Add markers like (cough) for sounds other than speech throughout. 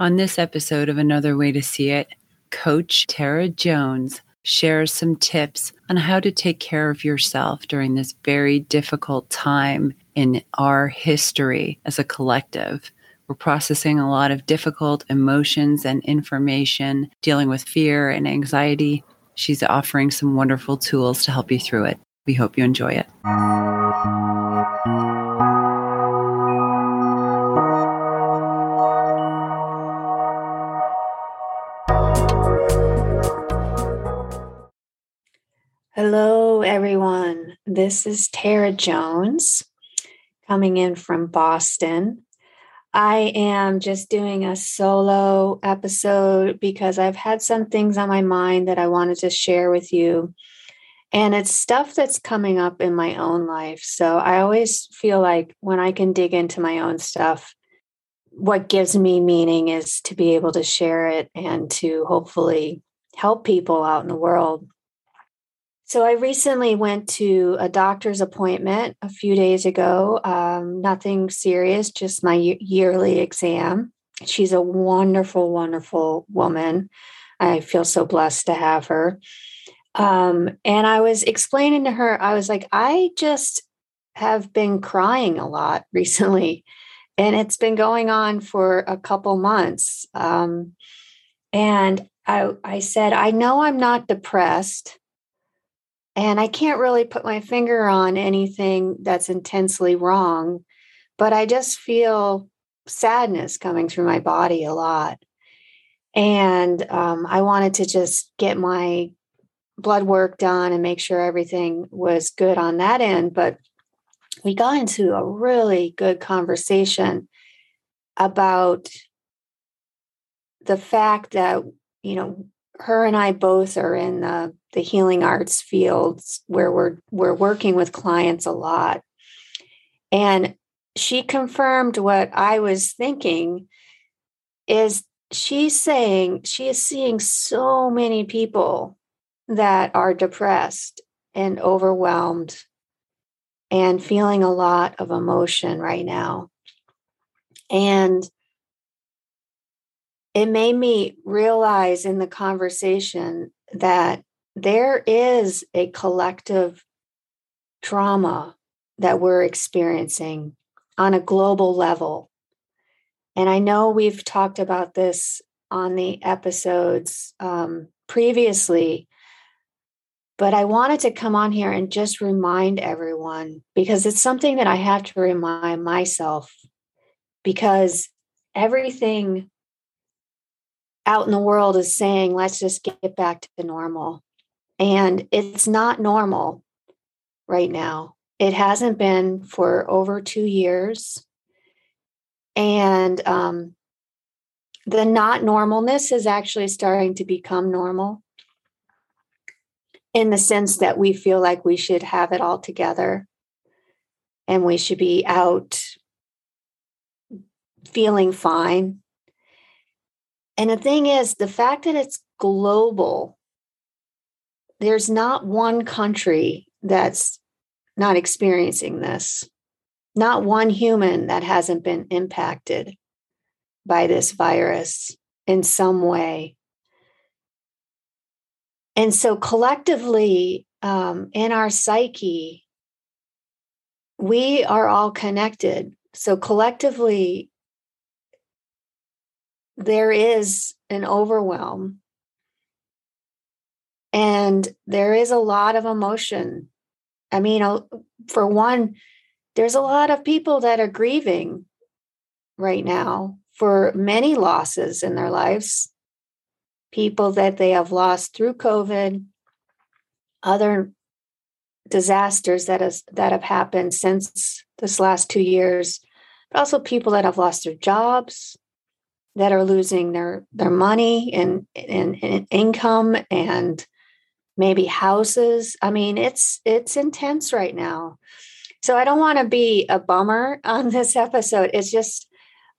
On this episode of Another Way to See It, Coach Tara Jones shares some tips on how to take care of yourself during this very difficult time in our history as a collective. We're processing a lot of difficult emotions and information, dealing with fear and anxiety. She's offering some wonderful tools to help you through it. We hope you enjoy it. Everyone. This is Tara Jones coming in from Boston. I am just doing a solo episode because I've had some things on my mind that I wanted to share with you. And it's stuff that's coming up in my own life. So I always feel like when I can dig into my own stuff, what gives me meaning is to be able to share it and to hopefully help people out in the world. So I recently went to a doctor's appointment a few days ago. Um, nothing serious, just my yearly exam. She's a wonderful, wonderful woman. I feel so blessed to have her. Um, and I was explaining to her, I was like, I just have been crying a lot (laughs) recently, and it's been going on for a couple months. Um, and I, I said, I know I'm not depressed and I can't really put my finger on anything that's intensely wrong, but I just feel sadness coming through my body a lot. And um, I wanted to just get my blood work done and make sure everything was good on that end. But we got into a really good conversation about the fact that, you know, her and I both are in the, the healing arts fields where we're we're working with clients a lot. And she confirmed what I was thinking is she's saying she is seeing so many people that are depressed and overwhelmed and feeling a lot of emotion right now. And it made me realize in the conversation that there is a collective trauma that we're experiencing on a global level. And I know we've talked about this on the episodes um, previously, but I wanted to come on here and just remind everyone because it's something that I have to remind myself because everything out in the world is saying, let's just get back to normal. And it's not normal right now. It hasn't been for over two years. And um, the not normalness is actually starting to become normal in the sense that we feel like we should have it all together and we should be out feeling fine and the thing is, the fact that it's global, there's not one country that's not experiencing this, not one human that hasn't been impacted by this virus in some way. And so, collectively, um, in our psyche, we are all connected. So, collectively, there is an overwhelm and there is a lot of emotion. I mean, for one, there's a lot of people that are grieving right now for many losses in their lives. People that they have lost through COVID, other disasters that has that have happened since this last two years, but also people that have lost their jobs, that are losing their their money and, and, and income and maybe houses. I mean it's it's intense right now. So i don't want to be a bummer on (laughs) this episode. It's just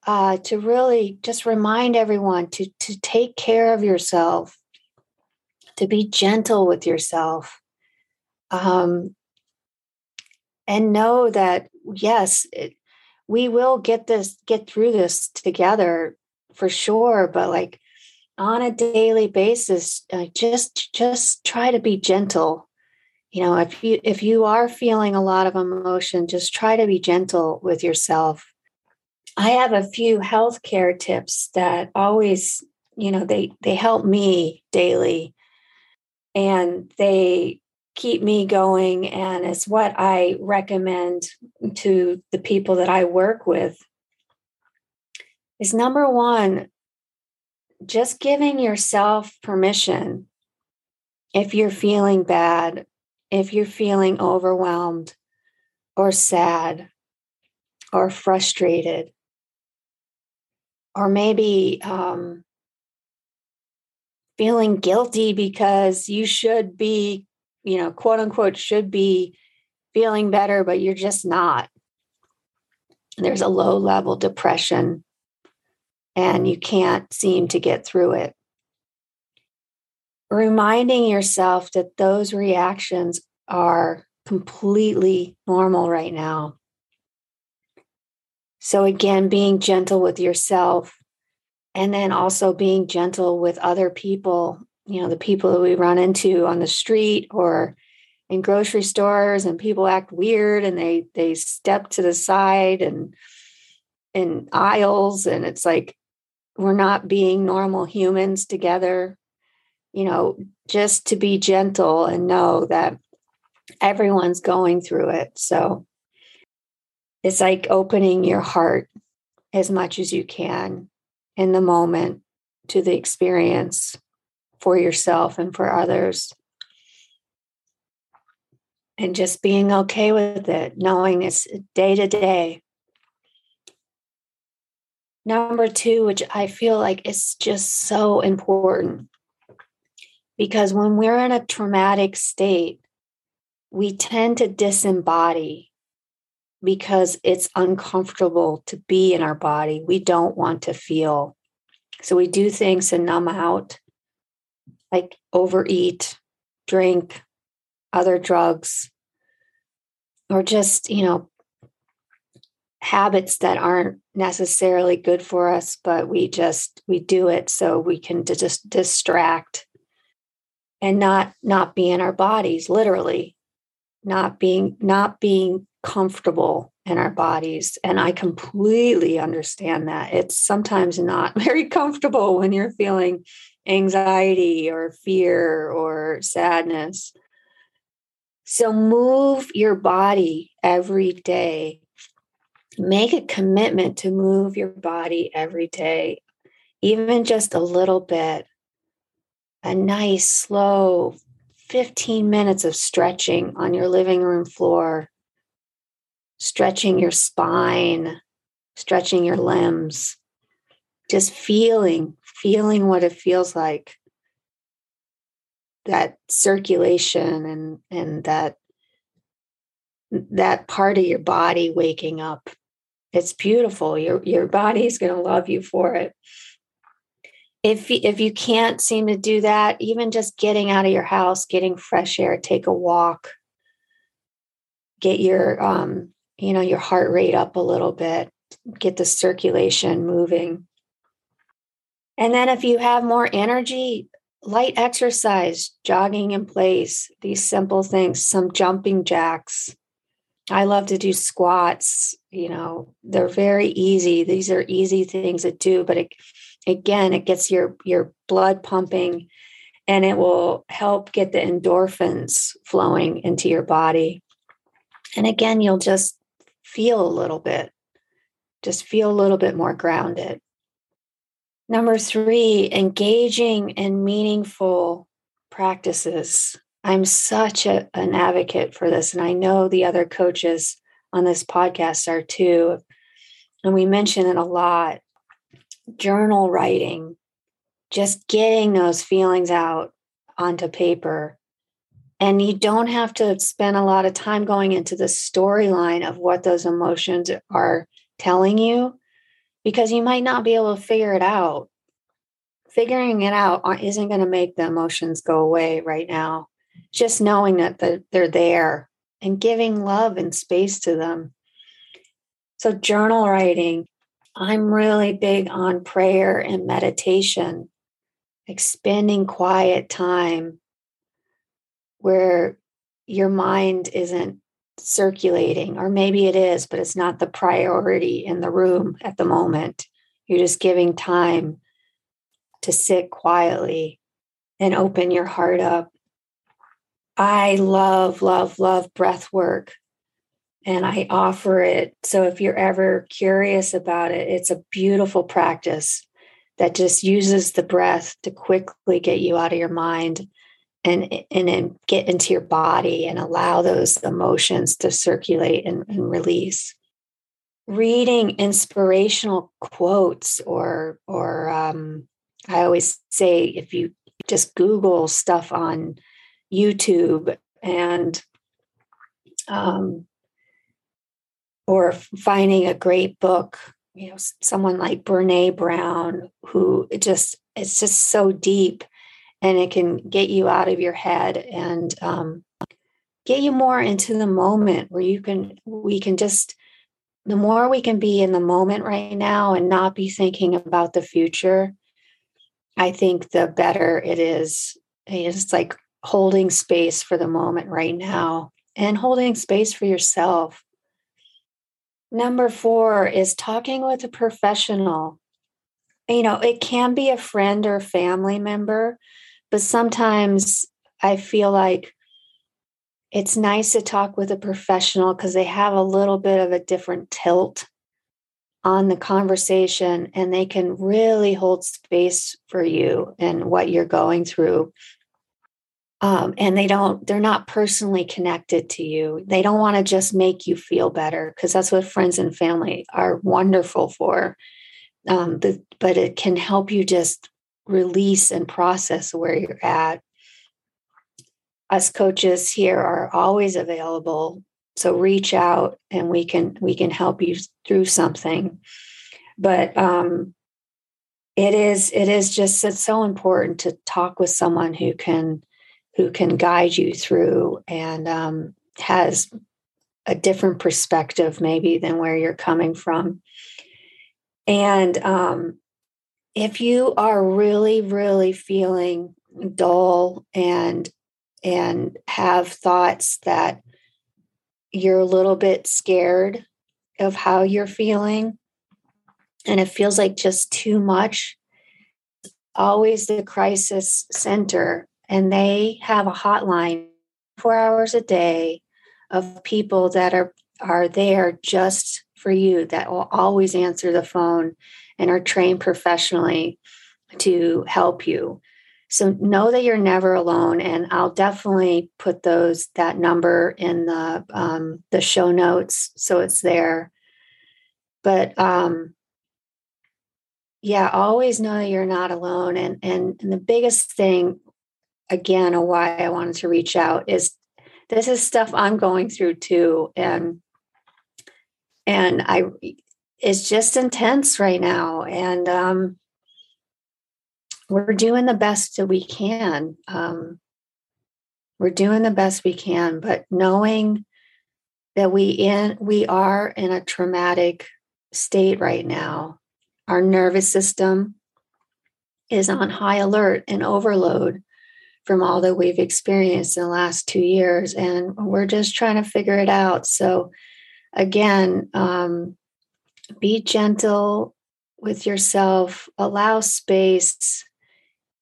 uh, to really just remind everyone to to take care of yourself to be gentle with yourself um, and know that yes it, we will get this get through this together for sure, but like on a daily basis, uh, just just try to be gentle. You know, if you if you are feeling a lot of emotion, just try to be gentle with yourself. I have a few self-care tips that always, you know, they they help me daily and they keep me going and it's what I recommend to the people that I work with is number 1 just giving yourself permission if you're feeling bad, if you're feeling overwhelmed or sad or frustrated or maybe um, feeling guilty because you should be, you know, quote unquote, should be feeling better, but you're just not. There's a low level depression and you can't seem to get through it. Reminding yourself that those reactions are completely normal right now. So, again, being gentle with yourself and then also being gentle with other people you know the people that we run into on the street or in grocery stores and people act weird and they they step to the side and in aisles and it's like we're not being normal humans together you know just to be gentle and know that everyone's going through it so it's like opening your heart as much as you can in the moment to the experience for yourself and for others. And just being okay with it, knowing it's day to day. Number two, which I feel like is just so important, because when we're in a traumatic state, we tend to disembody because it's uncomfortable to be in our body. We don't want to feel. So we do things to numb out, like overeat, drink, other drugs, or just, you know, habits that aren't necessarily good for us, but we just we do it so we can just distract and not not be in our bodies literally not being not being comfortable in our bodies. And I completely understand that. It's sometimes not (laughs) very comfortable when you're feeling anxiety or fear or sadness. So move your body every day. Make a commitment to move your body every day, even just a little bit. A nice, slow 15 minutes of stretching on your living room floor stretching your spine, stretching your limbs, just feeling, feeling what it feels like. That circulation and and that that part of your body waking up. It's beautiful. Your your body's going to love you for it. If if you can't seem to do that, even just getting out of your house, getting fresh air, take a walk, get your um, you know, your heart rate up a little bit, get the circulation moving. And then if you have more energy, light exercise, jogging in place, these simple things, some jumping jacks. I love to do squats, you know, they're very easy. These are easy things to do, but it, again, it gets your your blood pumping and it will help get the endorphins flowing into your body. And again, you'll just feel a little bit, just feel a little bit more grounded. Number three, engaging in meaningful practices. I'm such a, an advocate for this, and I know the other coaches on this podcast are too. And we mention it a lot journal writing, just getting those feelings out onto paper and you don't have to spend a lot of time going into the storyline of what those emotions are telling you because you might not be able to figure it out. Figuring it out isn't going to make the emotions go away right now. Just knowing that they're there and giving love and space to them. So, journal writing, I'm really big on prayer and meditation, like spending quiet time where your mind isn't circulating, or maybe it is, but it's not the priority in the room at the moment. You're just giving time to sit quietly and open your heart up. I love, love, love breath work and I offer it. So if you're ever curious about it, it's a beautiful practice that just uses the breath to quickly get you out of your mind and and then get into your body and allow those emotions to circulate and, and release reading inspirational quotes or or um, i always say if you just google stuff on youtube and um, or finding a great book you know someone like Brené Brown who just it's just so deep and it can get you out of your head and um, get you more into the moment where you can we can just the more we can be in the moment right now and not be thinking about the future i think the better it is. It's like holding space for the moment right now and holding space for yourself number four is talking with a professional you know it can be a friend or family member but sometimes I feel like it's nice to talk with a professional because they have a little bit of a different tilt on the conversation and they can really hold space for you and what you're going through. Um, and they don't, they're not personally connected to you. They don't want to just make you feel better because that's what friends and family are wonderful for. Um, the, but it can help you just release and process where you're at. Us coaches here are always available. So reach out and we can we can help you through something. But um it is it is just it's so important to talk with someone who can who can guide you through and um, has a different perspective maybe than where you're coming from. And um, if you are really really feeling dull and and have thoughts that you're a little bit scared of how you're feeling and it feels like just too much always the crisis center and they have a hotline 4 hours a day of people that are are there just for you that will always answer the phone and are trained professionally to help you. So know that you're never alone, and I'll definitely put those that number in the um, the show notes so it's there. But um, yeah, always know that you're not alone. And, and and the biggest thing, again, why I wanted to reach out is this is stuff I'm going through too, and and I it's just intense right now. And um, we're doing the best that we can. Um, we're doing the best we can, but knowing that we in we are in a traumatic state right now. Our nervous system is on high alert and overload from all that we've experienced in the last two years, and we're just trying to figure it out. So, again, um, be gentle with yourself, allow space,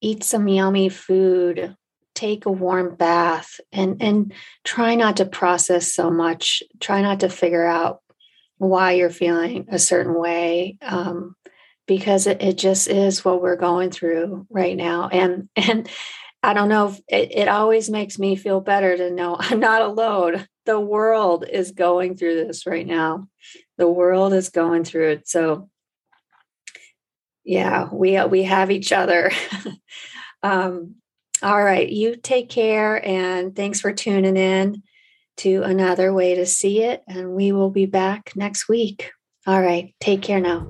eat some yummy food, take a warm bath, and, and try not to process so much. Try not to figure out why you're feeling a certain way. Um, because it, it just is what we're going through right now. And and I don't know if it, it always makes me feel better to know (laughs) I'm not alone. The world is going through this right now the world is going through it. So yeah, we we have each other. (laughs) um, all right, you take care and thanks for tuning in to another way to see it. And we will be back next week. All right, take care now.